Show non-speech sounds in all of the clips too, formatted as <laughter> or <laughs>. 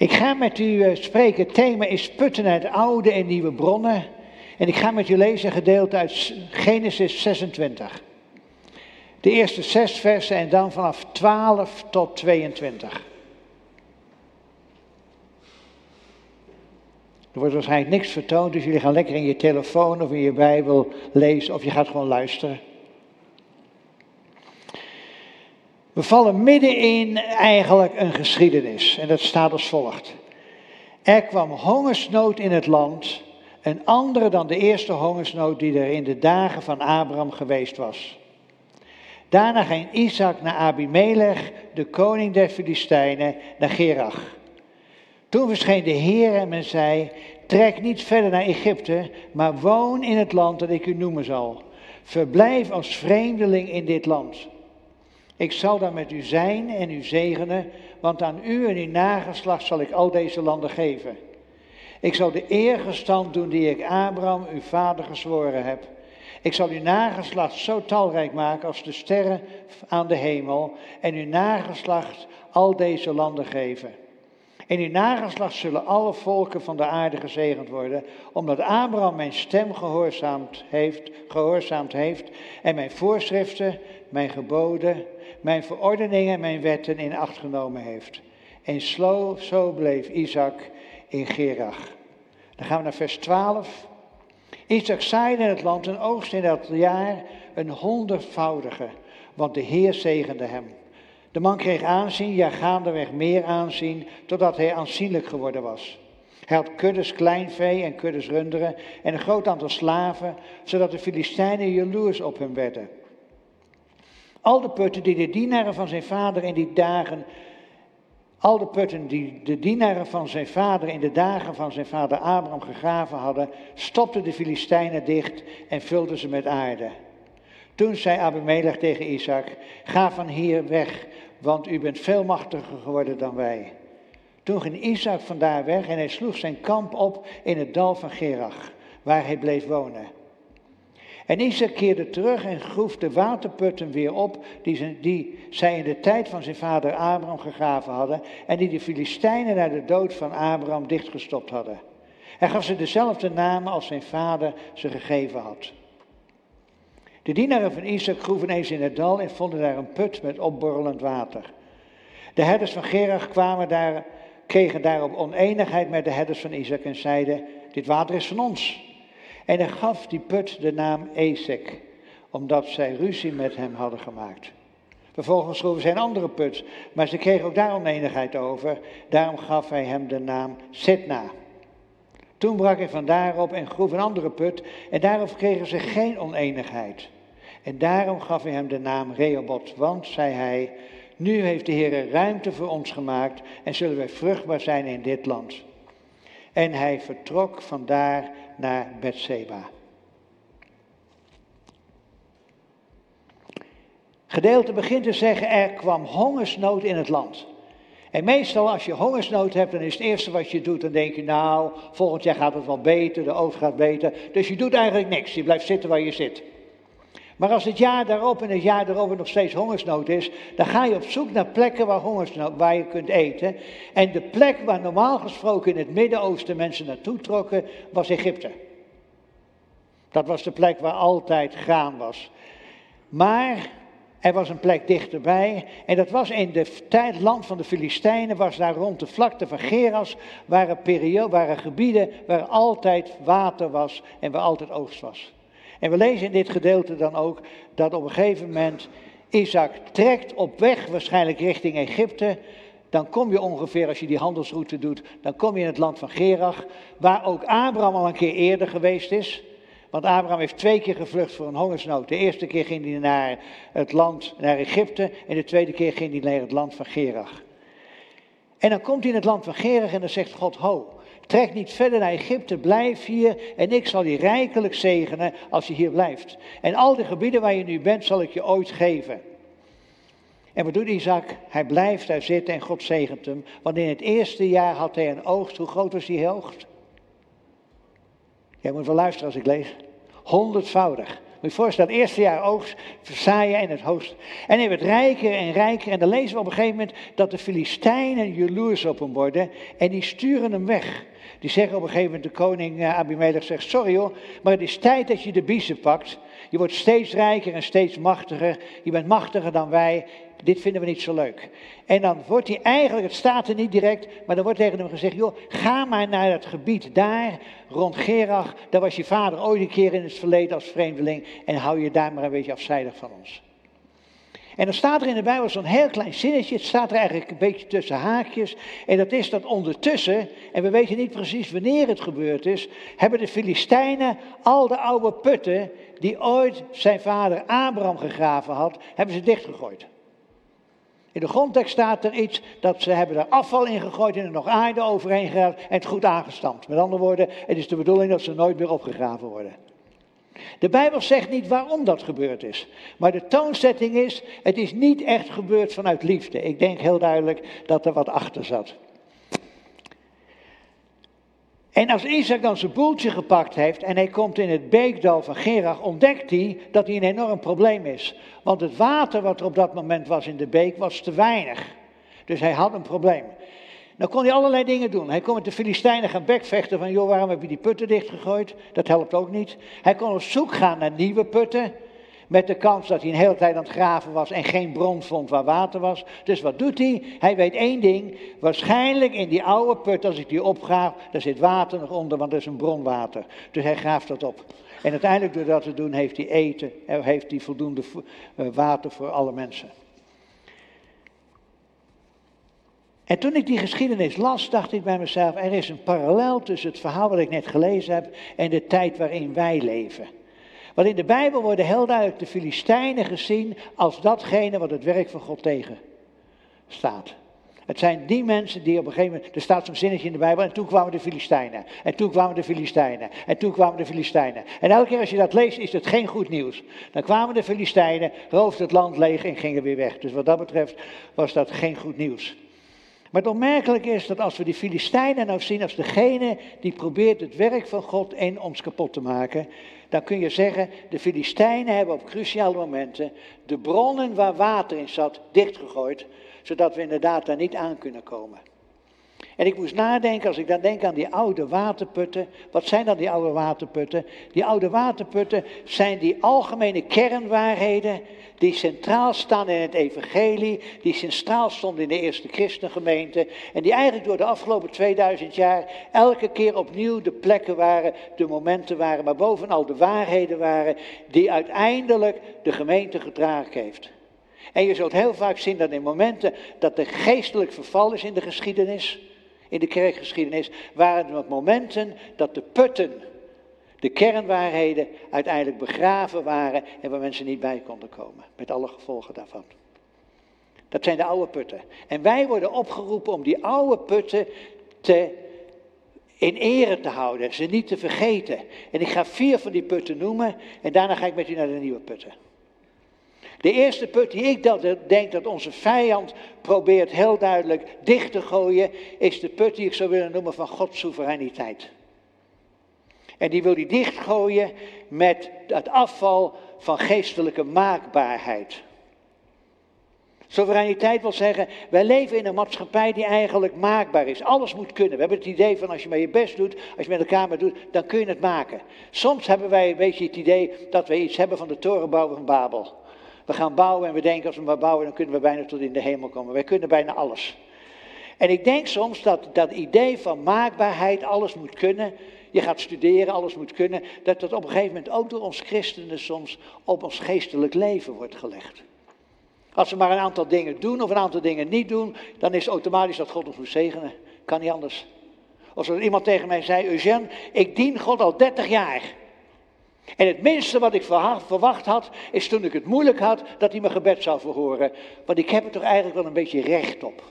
Ik ga met u eh, spreken. Het thema is putten uit oude en nieuwe bronnen. En ik ga met u lezen een gedeelte uit Genesis 26. De eerste zes versen en dan vanaf 12 tot 22. Er wordt waarschijnlijk niks vertoond, dus jullie gaan lekker in je telefoon of in je Bijbel lezen of je gaat gewoon luisteren. We vallen midden in eigenlijk een geschiedenis en dat staat als volgt. Er kwam hongersnood in het land, een andere dan de eerste hongersnood die er in de dagen van Abraham geweest was. Daarna ging Isaac naar Abimelech, de koning der Filistijnen, naar Gerach. Toen verscheen de Heer en men zei, trek niet verder naar Egypte, maar woon in het land dat ik u noemen zal. Verblijf als vreemdeling in dit land. Ik zal daar met u zijn en u zegenen, want aan u en uw nageslacht zal ik al deze landen geven. Ik zal de eergestand doen die ik Abraham, uw vader, gezworen heb. Ik zal uw nageslacht zo talrijk maken als de sterren aan de hemel en uw nageslacht al deze landen geven. In uw nageslacht zullen alle volken van de aarde gezegend worden, omdat Abraham mijn stem gehoorzaamd heeft, gehoorzaamd heeft en mijn voorschriften, mijn geboden, mijn verordeningen en mijn wetten in acht genomen heeft. En zo, zo bleef Isaac in Gerach. Dan gaan we naar vers 12. Isaac zaaide in het land en oogst in dat jaar een honderdvoudige, want de Heer zegende hem. De man kreeg aanzien, ja gaandeweg meer aanzien, totdat hij aanzienlijk geworden was. Hij had kuddes kleinvee en kuddes runderen en een groot aantal slaven, zodat de Filistijnen jaloers op hem werden. Al de putten die de dienaren van zijn vader in die dagen, al de putten die de dienaren van zijn vader in de dagen van zijn vader Abraham gegraven hadden, stopten de Filistijnen dicht en vulden ze met aarde. Toen zei Abimelech tegen Isaac, ga van hier weg, want u bent veel machtiger geworden dan wij. Toen ging Isaac vandaar weg en hij sloeg zijn kamp op in het dal van Gerach, waar hij bleef wonen. En Isaac keerde terug en groef de waterputten weer op die, die zij in de tijd van zijn vader Abraham gegraven hadden en die de Filistijnen na de dood van Abraham dichtgestopt hadden. Hij gaf ze dezelfde namen als zijn vader ze gegeven had. De dienaren van Isaac groeven eens in het dal en vonden daar een put met opborrelend water. De herders van Gerach kwamen daar, kregen daarop oneenigheid met de herders van Isaac en zeiden, dit water is van ons. En hij gaf die put de naam Esek, omdat zij ruzie met hem hadden gemaakt. Vervolgens schroeven zij een andere put, maar ze kregen ook daar oneenigheid over. Daarom gaf hij hem de naam Setna. Toen brak hij van daarop en groef een andere put en daarop kregen ze geen oneenigheid. En daarom gaf hij hem de naam Rehoboth, want, zei hij, nu heeft de Heer ruimte voor ons gemaakt en zullen wij vruchtbaar zijn in dit land. En hij vertrok vandaar naar Bethseba. Gedeelte begint te zeggen, er kwam hongersnood in het land. En meestal als je hongersnood hebt, dan is het eerste wat je doet, dan denk je, nou, volgend jaar gaat het wel beter, de oogst gaat beter. Dus je doet eigenlijk niks, je blijft zitten waar je zit. Maar als het jaar daarop en het jaar daarop nog steeds hongersnood is, dan ga je op zoek naar plekken waar, hongersnood, waar je kunt eten. En de plek waar normaal gesproken in het Midden-Oosten mensen naartoe trokken, was Egypte. Dat was de plek waar altijd graan was. Maar er was een plek dichterbij. En dat was in de tijd land van de Filistijnen, was daar rond de vlakte van Geras, waren, periode, waren gebieden waar altijd water was en waar altijd oogst was. En we lezen in dit gedeelte dan ook dat op een gegeven moment Isaac trekt op weg, waarschijnlijk richting Egypte. Dan kom je ongeveer, als je die handelsroute doet, dan kom je in het land van Gerach, waar ook Abraham al een keer eerder geweest is. Want Abraham heeft twee keer gevlucht voor een hongersnood. De eerste keer ging hij naar het land, naar Egypte, en de tweede keer ging hij naar het land van Gerach. En dan komt hij in het land van Gerach en dan zegt God, ho, Trek niet verder naar Egypte, blijf hier en ik zal je rijkelijk zegenen als je hier blijft. En al die gebieden waar je nu bent zal ik je ooit geven. En wat doet Isaac? Hij blijft daar zitten en God zegent hem. Want in het eerste jaar had hij een oogst. Hoe groot was die oogst? Jij moet wel luisteren als ik lees. Honderdvoudig. Moet je voorstellen, het eerste jaar oogst, verzaaien en het hoogst. En hij werd rijker en rijker. En dan lezen we op een gegeven moment dat de Filistijnen jaloers op hem worden. En die sturen hem weg. Die zeggen op een gegeven moment, de koning uh, Abimelech zegt, sorry hoor, maar het is tijd dat je de biezen pakt. Je wordt steeds rijker en steeds machtiger. Je bent machtiger dan wij. Dit vinden we niet zo leuk. En dan wordt hij eigenlijk, het staat er niet direct, maar dan wordt tegen hem gezegd: joh, ga maar naar het gebied daar, rond Gerach. Daar was je vader ooit een keer in het verleden als vreemdeling. En hou je daar maar een beetje afzijdig van ons. En dan staat er in de Bijbel zo'n heel klein zinnetje, het staat er eigenlijk een beetje tussen haakjes. En dat is dat ondertussen, en we weten niet precies wanneer het gebeurd is, hebben de Filistijnen al de oude putten die ooit zijn vader Abraham gegraven had, hebben ze dichtgegooid. In de grondtekst staat er iets dat ze hebben er afval in gegooid en er nog aarde overheen gehaald en het goed aangestampt. Met andere woorden, het is de bedoeling dat ze nooit meer opgegraven worden. De Bijbel zegt niet waarom dat gebeurd is. Maar de toonzetting is, het is niet echt gebeurd vanuit liefde. Ik denk heel duidelijk dat er wat achter zat. En als Isaac dan zijn boeltje gepakt heeft en hij komt in het beekdal van Gerach, ontdekt hij dat hij een enorm probleem is. Want het water wat er op dat moment was in de beek was te weinig. Dus hij had een probleem. Dan kon hij allerlei dingen doen. Hij kon met de Filistijnen gaan bekvechten van, joh, waarom heb je die putten dichtgegooid? Dat helpt ook niet. Hij kon op zoek gaan naar nieuwe putten. Met de kans dat hij een hele tijd aan het graven was en geen bron vond waar water was. Dus wat doet hij? Hij weet één ding. Waarschijnlijk in die oude put, als ik die opgraaf, daar zit water nog onder, want dat is een bronwater. Dus hij graaft dat op. En uiteindelijk door dat te doen heeft hij eten, heeft hij voldoende eh, water voor alle mensen. En toen ik die geschiedenis las, dacht ik bij mezelf, er is een parallel tussen het verhaal wat ik net gelezen heb en de tijd waarin wij leven. Want in de Bijbel worden heel duidelijk de Filistijnen gezien als datgene wat het werk van God tegen staat. Het zijn die mensen die op een gegeven moment, er staat zo'n zinnetje in de Bijbel, en toen kwamen de Filistijnen, en toen kwamen de Filistijnen, en toen kwamen de Filistijnen. En elke keer als je dat leest, is het geen goed nieuws. Dan kwamen de Filistijnen, roofden het land leeg en gingen weer weg. Dus wat dat betreft was dat geen goed nieuws. Maar het opmerkelijke is dat als we die Filistijnen nou zien als degene die probeert het werk van God in ons kapot te maken, dan kun je zeggen, de Filistijnen hebben op cruciale momenten de bronnen waar water in zat dichtgegooid, zodat we inderdaad daar niet aan kunnen komen. En ik moest nadenken, als ik dan denk aan die oude waterputten. Wat zijn dan die oude waterputten? Die oude waterputten zijn die algemene kernwaarheden die centraal staan in het evangelie, die centraal stonden in de eerste christengemeente en die eigenlijk door de afgelopen 2000 jaar elke keer opnieuw de plekken waren, de momenten waren, maar bovenal de waarheden waren die uiteindelijk de gemeente gedragen heeft. En je zult heel vaak zien dat in momenten dat er geestelijk verval is in de geschiedenis, in de kerkgeschiedenis, waren er momenten dat de putten, de kernwaarheden, uiteindelijk begraven waren en waar mensen niet bij konden komen. Met alle gevolgen daarvan. Dat zijn de oude putten. En wij worden opgeroepen om die oude putten te, in ere te houden, ze niet te vergeten. En ik ga vier van die putten noemen en daarna ga ik met u naar de nieuwe putten. De eerste put die ik dat, denk dat onze vijand probeert heel duidelijk dicht te gooien, is de put die ik zou willen noemen van Gods soevereiniteit. En die wil hij dichtgooien met het afval van geestelijke maakbaarheid. Soevereiniteit wil zeggen, wij leven in een maatschappij die eigenlijk maakbaar is. Alles moet kunnen. We hebben het idee van als je maar je best doet, als je met elkaar maar doet, dan kun je het maken. Soms hebben wij een beetje het idee dat we iets hebben van de torenbouw van Babel. We gaan bouwen en we denken als we maar bouwen, dan kunnen we bijna tot in de hemel komen. Wij kunnen bijna alles. En ik denk soms dat dat idee van maakbaarheid, alles moet kunnen, je gaat studeren, alles moet kunnen, dat dat op een gegeven moment ook door ons christenen soms op ons geestelijk leven wordt gelegd. Als we maar een aantal dingen doen of een aantal dingen niet doen, dan is automatisch dat God ons moet zegenen. Kan niet anders. Als er iemand tegen mij zei, Eugène, ik dien God al 30 jaar. En het minste wat ik verwacht had, is toen ik het moeilijk had, dat hij mijn gebed zou verhoren. Want ik heb er toch eigenlijk wel een beetje recht op.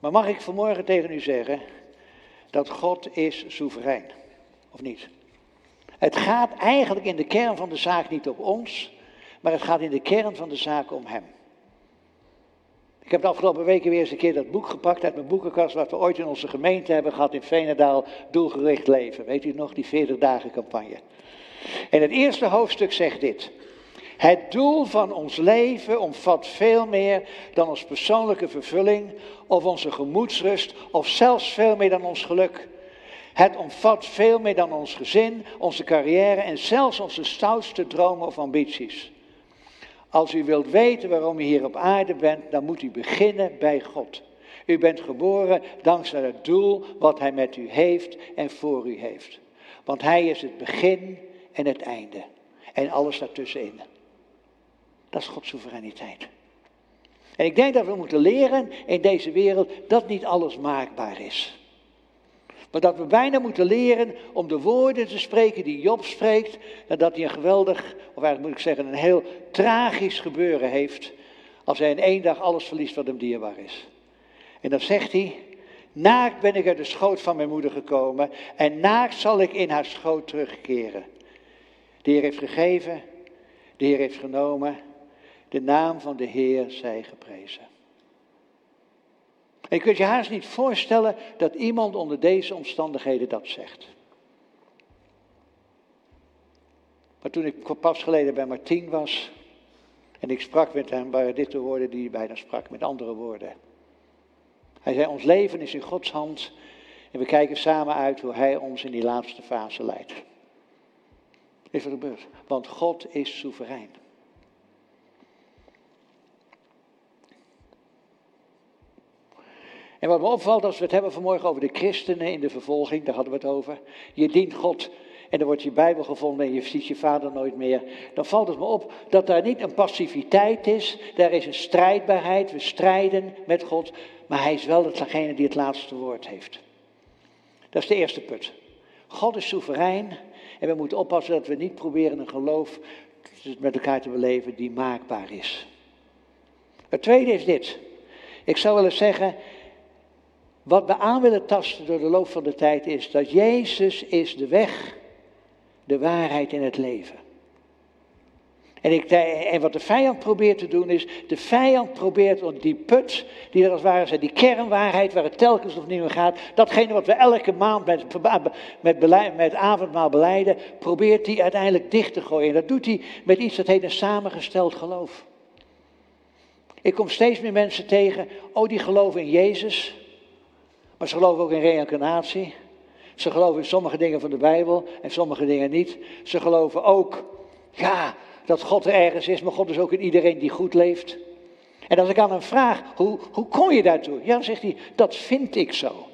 Maar mag ik vanmorgen tegen u zeggen dat God is soeverein? Of niet? Het gaat eigenlijk in de kern van de zaak niet om ons, maar het gaat in de kern van de zaak om Hem. Ik heb de afgelopen weken weer eens een keer dat boek gepakt uit mijn boekenkast, wat we ooit in onze gemeente hebben gehad in Veenendaal, Doelgericht Leven. Weet u nog, die 40 dagen campagne. En het eerste hoofdstuk zegt dit. Het doel van ons leven omvat veel meer dan ons persoonlijke vervulling of onze gemoedsrust of zelfs veel meer dan ons geluk. Het omvat veel meer dan ons gezin, onze carrière en zelfs onze stoutste dromen of ambities. Als u wilt weten waarom u hier op aarde bent, dan moet u beginnen bij God. U bent geboren dankzij het doel wat Hij met u heeft en voor u heeft. Want Hij is het begin en het einde. En alles daartussenin. Dat is Gods soevereiniteit. En ik denk dat we moeten leren in deze wereld dat niet alles maakbaar is. Maar dat we bijna moeten leren om de woorden te spreken die Job spreekt. En dat hij een geweldig, of eigenlijk moet ik zeggen, een heel tragisch gebeuren heeft. Als hij in één dag alles verliest wat hem dierbaar is. En dan zegt hij, naakt ben ik uit de schoot van mijn moeder gekomen. En naakt zal ik in haar schoot terugkeren. De Heer heeft gegeven, de Heer heeft genomen. De naam van de Heer zij geprezen. En je kunt je haast niet voorstellen dat iemand onder deze omstandigheden dat zegt. Maar toen ik pas geleden bij Martien was en ik sprak met hem, waren dit de woorden die hij bijna sprak, met andere woorden. Hij zei, ons leven is in Gods hand en we kijken samen uit hoe Hij ons in die laatste fase leidt. Is er gebeurd? Want God is soeverein. En wat me opvalt als we het hebben vanmorgen over de christenen in de vervolging, daar hadden we het over. Je dient God en dan wordt je Bijbel gevonden en je ziet je vader nooit meer. Dan valt het me op dat daar niet een passiviteit is, daar is een strijdbaarheid, we strijden met God, maar hij is wel degene die het laatste woord heeft. Dat is de eerste put. God is soeverein en we moeten oppassen dat we niet proberen een geloof met elkaar te beleven die maakbaar is. Het tweede is dit. Ik zou willen zeggen, wat we aan willen tasten door de loop van de tijd is dat Jezus is de weg, de waarheid en het leven. En, ik, en wat de vijand probeert te doen is, de vijand probeert die put, die er als het ware zijn, die kernwaarheid waar het telkens opnieuw gaat, datgene wat we elke maand met, met, met avondmaal beleiden, probeert die uiteindelijk dicht te gooien. En dat doet hij met iets dat heet een samengesteld geloof. Ik kom steeds meer mensen tegen, oh die geloven in Jezus, maar ze geloven ook in reïncarnatie. Ze geloven in sommige dingen van de Bijbel en sommige dingen niet. Ze geloven ook, ja, dat God er ergens is, maar God is ook in iedereen die goed leeft. En als ik aan hem vraag, hoe, hoe kom je daartoe? Ja, dan zegt hij, dat vind ik zo.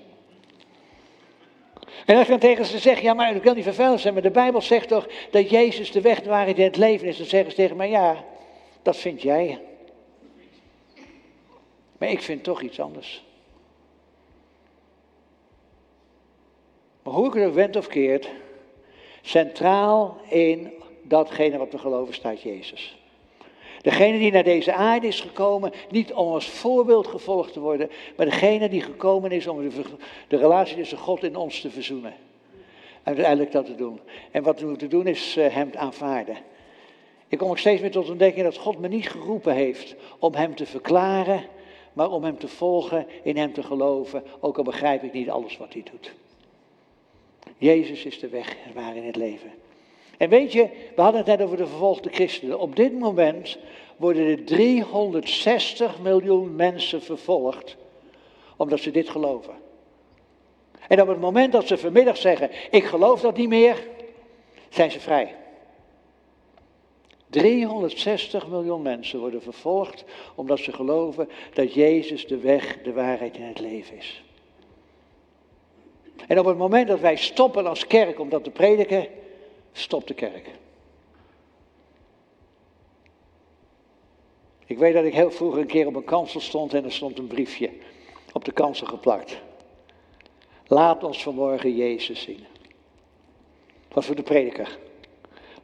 En als ik dan tegen ze zeg, ja, maar ik wil niet vervelend zijn, maar de Bijbel zegt toch dat Jezus de weg, de waarheid en het leven is. Dan zeggen ze tegen mij, ja, dat vind jij. Maar ik vind toch iets anders. Maar hoe ik het wend of keert, centraal in datgene wat we geloven staat Jezus. Degene die naar deze aarde is gekomen, niet om als voorbeeld gevolgd te worden, maar degene die gekomen is om de, relatie tussen God en ons te verzoenen. En uiteindelijk dat te doen. En wat we moeten doen is uh, hem aanvaarden. Ik kom ook steeds meer tot ontdekking dat God me niet geroepen heeft om hem te verklaren, maar om hem te volgen, in hem te geloven, ook al begrijp ik niet alles wat hij doet. Jezus is de weg waar in het leven. En weet je, we hadden het net over de vervolgde christenen. Op dit moment worden er 360 miljoen mensen vervolgd omdat ze dit geloven. En op het moment dat ze vanmiddag zeggen, ik geloof dat niet meer, zijn ze vrij. 360 miljoen mensen worden vervolgd omdat ze geloven dat Jezus de weg, de waarheid en het leven is. En op het moment dat wij stoppen als kerk om dat te prediken, stopt de kerk. Ik weet dat ik heel vroeger een keer op een kansel stond en er stond een briefje op de kansel geplakt. Laat ons vanmorgen Jezus zien. Dat voor de prediker.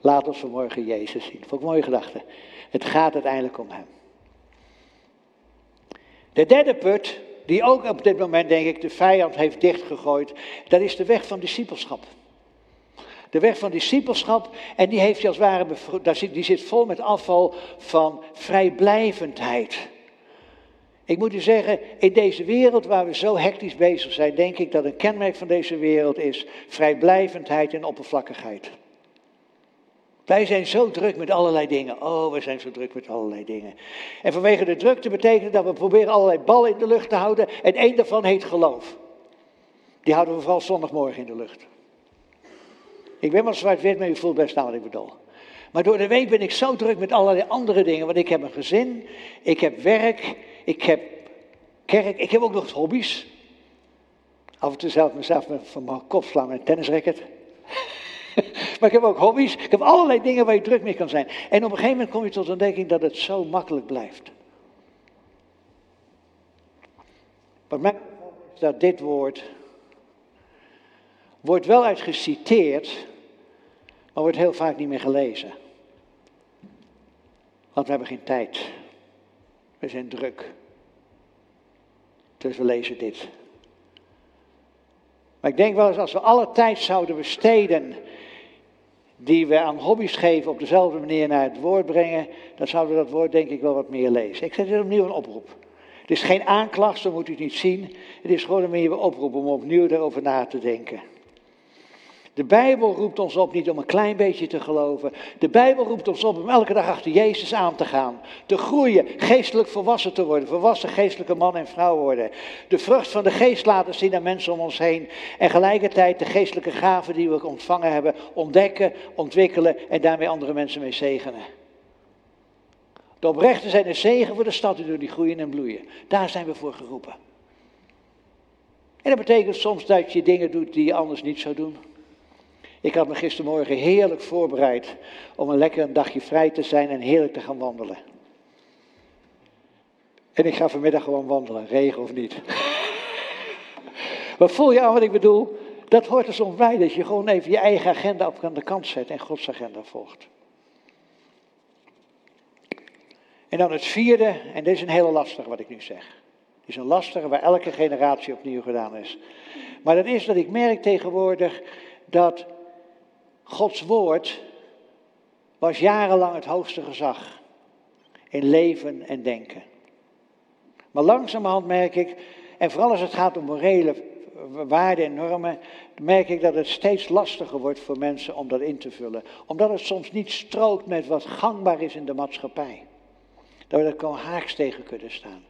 Laat ons vanmorgen Jezus zien. Vond ik mooie gedachte. Het gaat uiteindelijk om Hem. De derde put die ook op dit moment, denk ik, de vijand heeft dichtgegooid, dat is de weg van discipelschap. De weg van discipelschap, en die heeft als ware, die zit vol met afval van vrijblijvendheid. Ik moet u zeggen, in deze wereld waar we zo hectisch bezig zijn, denk ik dat een kenmerk van deze wereld is vrijblijvendheid en oppervlakkigheid. Wij zijn zo druk met allerlei dingen. Oh, we zijn zo druk met allerlei dingen. En vanwege de drukte betekent dat we proberen allerlei ballen in de lucht te houden. En één daarvan heet geloof. Die houden we vooral zondagmorgen in de lucht. Ik ben wel zwart-wit, maar u voelt best aan wat ik bedoel. Maar door de week ben ik zo druk met allerlei andere dingen. Want ik heb een gezin, ik heb werk, ik heb kerk, ik heb ook nog hobby's. Af en toe zelf mezelf van mijn kop slaan met een tennisracket. <laughs> maar ik heb ook hobby's. Ik heb allerlei dingen waar je druk mee kan zijn. En op een gegeven moment kom je tot de ontdekking dat het zo makkelijk blijft. Wat mij is dat dit woord wordt wel uit geciteerd, maar wordt heel vaak niet meer gelezen. Want we hebben geen tijd. We zijn druk. Dus we lezen dit. Maar ik denk wel eens als we alle tijd zouden besteden die we aan hobby's geven op dezelfde manier naar het woord brengen, dan zouden we dat woord denk ik wel wat meer lezen. Ik zet dit opnieuw een oproep. Het is geen aanklacht, zo moet u het niet zien. Het is gewoon een manier oproep om opnieuw daarover na te denken. De Bijbel roept ons op niet om een klein beetje te geloven. De Bijbel roept ons op om elke dag achter Jezus aan te gaan. Te groeien, geestelijk volwassen te worden. Volwassen geestelijke man en vrouw worden. De vrucht van de geest laten zien aan mensen om ons heen. En gelijkertijd de geestelijke gaven die we ontvangen hebben ontdekken, ontwikkelen en daarmee andere mensen mee zegenen. De oprechten zijn een zegen voor de stad door die groeien en bloeien. Daar zijn we voor geroepen. En dat betekent soms dat je dingen doet die je anders niet zou doen. Ik had me gistermorgen heerlijk voorbereid om een lekker dagje vrij te zijn en heerlijk te gaan wandelen. En ik ga vanmiddag gewoon wandelen, regen of niet. <laughs> maar voel je aan wat ik bedoel? Dat hoort er soms bij, dat je gewoon even je eigen agenda op aan de kant zet en Gods agenda volgt. En dan het vierde, en dit is een hele lastige wat ik nu zeg. Het is een lastige waar elke generatie opnieuw gedaan is. Maar dat is dat ik merk tegenwoordig dat Gods woord was jarenlang het hoogste gezag in leven en denken. Maar langzamerhand merk ik, en vooral als het gaat om morele waarden en normen, merk ik dat het steeds lastiger wordt voor mensen om dat in te vullen. Omdat het soms niet strookt met wat gangbaar is in de maatschappij. Dat we er gewoon haaks tegen kunnen staan.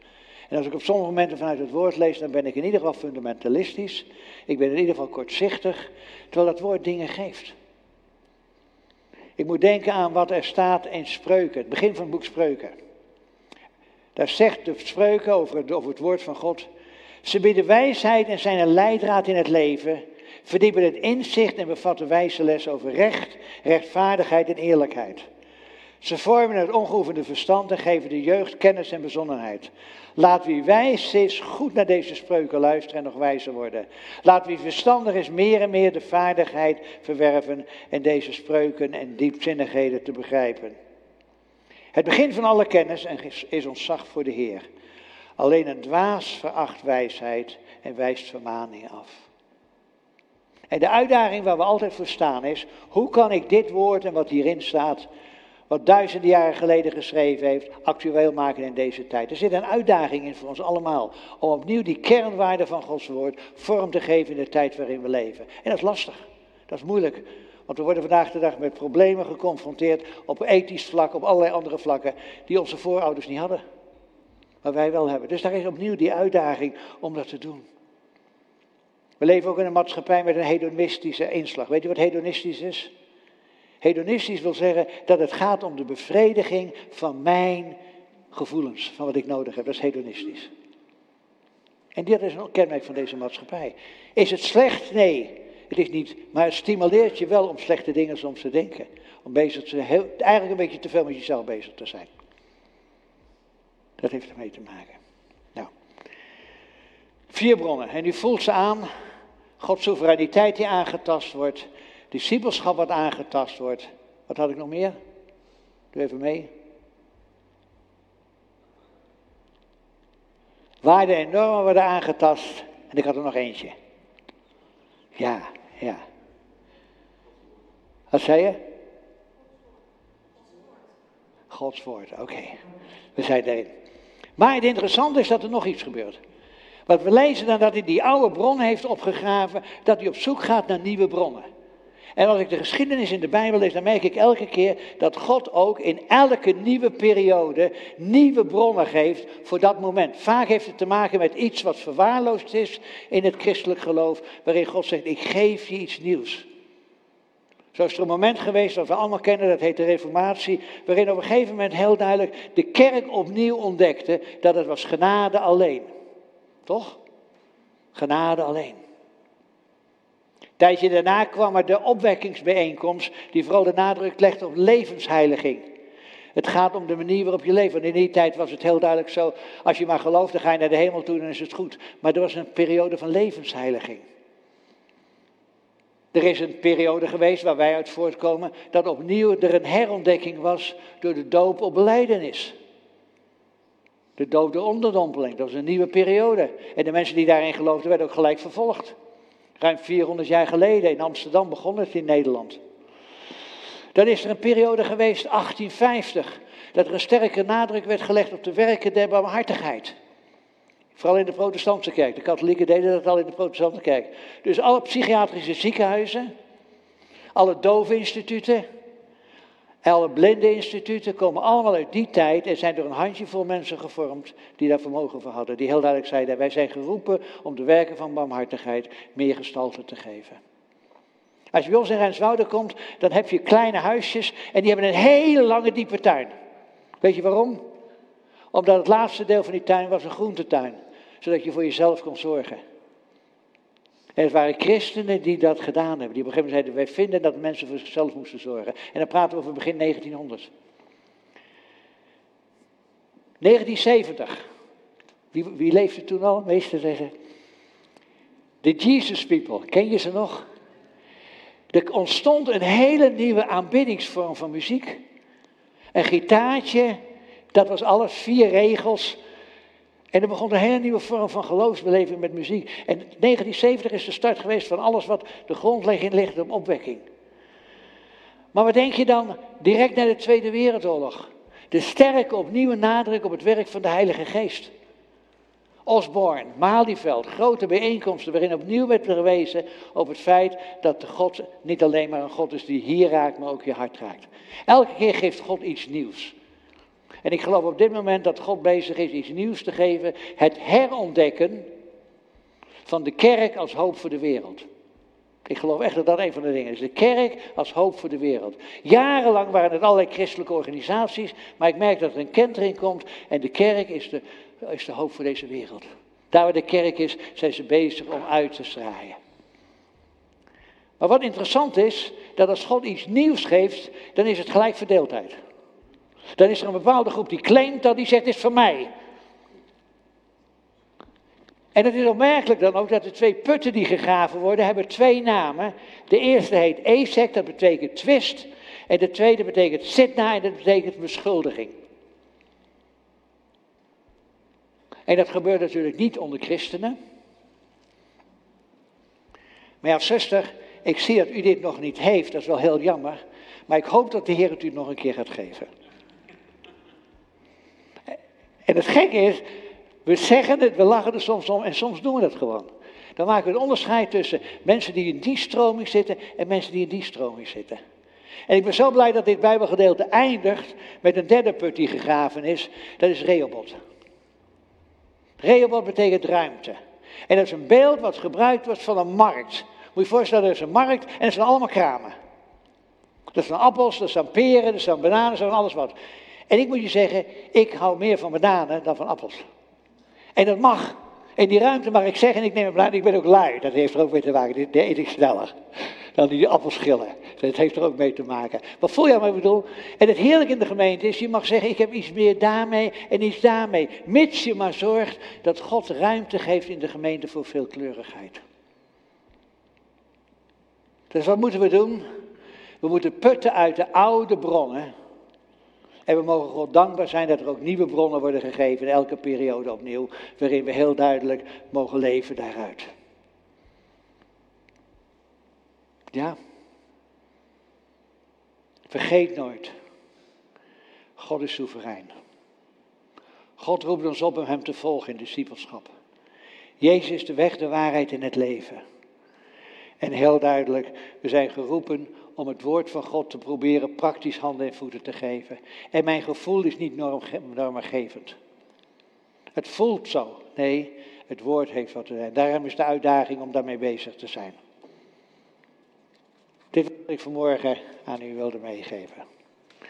En als ik op sommige momenten vanuit het woord lees, dan ben ik in ieder geval fundamentalistisch. Ik ben in ieder geval kortzichtig, terwijl het woord dingen geeft. Ik moet denken aan wat er staat in Spreuken, het begin van het boek Spreuken. Daar zegt de Spreuken over het, over het woord van God. Ze bieden wijsheid en zijn een leidraad in het leven, verdiepen het inzicht en bevatten wijze les over recht, rechtvaardigheid en eerlijkheid. Ze vormen het ongeoefende verstand en geven de jeugd kennis en bezonnenheid. Laat wie wijs is goed naar deze spreuken luisteren en nog wijzer worden. Laat wie verstandig is meer en meer de vaardigheid verwerven en deze spreuken en diepzinnigheden te begrijpen. Het begin van alle kennis is ontzag voor de Heer. Alleen een dwaas veracht wijsheid en wijst vermaning af. En de uitdaging waar we altijd voor staan is, hoe kan ik dit woord en wat hierin staat wat duizenden jaren geleden geschreven heeft, actueel maken in deze tijd. Er zit een uitdaging in voor ons allemaal, om opnieuw die kernwaarden van Gods woord vorm te geven in de tijd waarin we leven. En dat is lastig, dat is moeilijk, want we worden vandaag de dag met problemen geconfronteerd op ethisch vlak, op allerlei andere vlakken, die onze voorouders niet hadden. Maar wij wel hebben. Dus daar is opnieuw die uitdaging om dat te doen. We leven ook in een maatschappij met een hedonistische inslag. Weet je wat hedonistisch is? Hedonistisch wil zeggen dat het gaat om de bevrediging van mijn gevoelens, van wat ik nodig heb. Dat is hedonistisch. En dit is een kenmerk van deze maatschappij. Is het slecht? Nee, het is niet. Maar het stimuleert je wel om slechte dingen soms te denken. Om bezig te, heel, eigenlijk een beetje te veel met jezelf bezig te zijn. Dat heeft ermee te maken. Nou, vier bronnen. En u voelt ze aan. Gods soevereiniteit die aangetast wordt discipelschap wat aangetast wordt. Wat had ik nog meer? Doe even mee. Waarden en normen worden aangetast. En ik had er nog eentje. Ja, ja. Wat zei je? Gods woord, oké. We zijn erin. Maar het interessante is dat er nog iets gebeurt. Want we lezen dan dat hij die oude bron heeft opgegraven, dat hij op zoek gaat naar nieuwe bronnen. En als ik de geschiedenis in de Bijbel lees, dan merk ik elke keer dat God ook in elke nieuwe periode nieuwe bronnen geeft voor dat moment. Vaak heeft het te maken met iets wat verwaarloosd is in het christelijk geloof, waarin God zegt, ik geef je iets nieuws. Zo is er een moment geweest dat we allemaal kennen, dat heet de Reformatie, waarin op een gegeven moment heel duidelijk de kerk opnieuw ontdekte dat het was genade alleen. Toch? Genade alleen. Tijdje daarna kwam er de opwekkingsbijeenkomst, die vooral de nadruk legt op levensheiliging. Het gaat om de manier waarop je leeft. Want in die tijd was het heel duidelijk zo, als je maar gelooft, dan ga je naar de hemel toe, dan is het goed. Maar er was een periode van levensheiliging. Er is een periode geweest waar wij uit voortkomen, dat opnieuw er een herontdekking was door de doop op beleidenis. De doop de onderdompeling, dat was een nieuwe periode. En de mensen die daarin geloofden werden ook gelijk vervolgd. Ruim 400 jaar geleden in Amsterdam begon het in Nederland. Dan is er een periode geweest, 1850, dat er een sterke nadruk werd gelegd op de werken der barmhartigheid. Vooral in de protestantse kerk. De katholieken deden dat al in de protestantse kerk. Dus alle psychiatrische ziekenhuizen, alle doveninstituten, alle blinde instituten komen allemaal uit die tijd en zijn door een handjevol mensen gevormd die daar vermogen voor hadden. Die heel duidelijk zeiden, wij zijn geroepen om de werken van barmhartigheid meer gestalte te geven. Als je bij ons in Rijnswoude komt, dan heb je kleine huisjes en die hebben een hele lange diepe tuin. Weet je waarom? Omdat het laatste deel van die tuin was een groentetuin zodat je voor jezelf kon zorgen. En het waren christenen die dat gedaan hebben. Die op een gegeven moment zeiden, wij vinden dat mensen voor zichzelf moesten zorgen. En dan praten we over begin 1900. 1970. Wie, wie leefde toen al? Meesten zeggen. De Jesus People, ken je ze nog? Er ontstond een hele nieuwe aanbiddingsvorm van muziek. Een gitaartje, dat was alles, vier regels. En er begon een hele nieuwe vorm van geloofsbeleving met muziek. En 1970 is de start geweest van alles wat de grondlegging ligt op opwekking. Maar wat denk je dan direct na de Tweede Wereldoorlog? De sterke opnieuwe nadruk op het werk van de Heilige Geest. Osborne, Malieveld, grote bijeenkomsten waarin opnieuw werd gewezen op het feit dat de God niet alleen maar een God is die hier raakt, maar ook je hart raakt. Elke keer geeft God iets nieuws. En ik geloof op dit moment dat God bezig is iets nieuws te geven. Het herontdekken van de kerk als hoop voor de wereld. Ik geloof echt dat dat een van de dingen is. De kerk als hoop voor de wereld. Jarenlang waren het allerlei christelijke organisaties, maar ik merk dat er een kentering komt en de kerk is de, is de hoop voor deze wereld. Daar waar de kerk is, zijn ze bezig om uit te straaien. Maar wat interessant is, dat als God iets nieuws geeft, dan is het gelijk verdeeldheid. Dan is er een bepaalde groep die claimt dat, die zegt, het is voor mij. En het is opmerkelijk dan ook dat de twee putten die gegraven worden, hebben twee namen. De eerste heet Ezek, dat betekent twist. En de tweede betekent sitna en dat betekent beschuldiging. En dat gebeurt natuurlijk niet onder christenen. Maar ja, zuster, ik zie dat u dit nog niet heeft, dat is wel heel jammer. Maar ik hoop dat de Heer het u nog een keer gaat geven. En het gekke is, we zeggen het, we lachen er soms om en soms doen we dat gewoon. Dan maken we een onderscheid tussen mensen die in die stroming zitten en mensen die in die stroming zitten. En ik ben zo blij dat dit Bijbelgedeelte eindigt met een derde put die gegraven is. Dat is Rehoboth. Rehoboth betekent ruimte. En dat is een beeld wat gebruikt wordt van een markt. Moet je voorstellen, er is een markt en er zijn allemaal kramen. Er zijn appels, er zijn peren, er zijn bananen, er zijn alles wat. En ik moet je zeggen, ik hou meer van bananen dan van appels. En dat mag. In die ruimte mag ik zeggen, ik neem een banaan, ik ben ook lui. Dat heeft er ook mee te maken, die eet ik sneller dan die appelschillen. Dat heeft er ook mee te maken. Wat voel je wat ik bedoel? En het heerlijke in de gemeente is, je mag zeggen, ik heb iets meer daarmee en iets daarmee. Mits je maar zorgt dat God ruimte geeft in de gemeente voor veelkleurigheid. Dus wat moeten we doen? We moeten putten uit de oude bronnen en we mogen God dankbaar zijn dat er ook nieuwe bronnen worden gegeven elke periode opnieuw, waarin we heel duidelijk mogen leven daaruit. Ja. Vergeet nooit, God is soeverein. God roept ons op om hem te volgen in discipelschap. Jezus is de weg, de waarheid en het leven. En heel duidelijk, we zijn geroepen om het woord van God te proberen praktisch handen en voeten te geven. En mijn gevoel is niet normgevend. Het voelt zo. Nee, het woord heeft wat te zijn. Daarom is de uitdaging om daarmee bezig te zijn. Dit wat ik vanmorgen aan u wilde meegeven.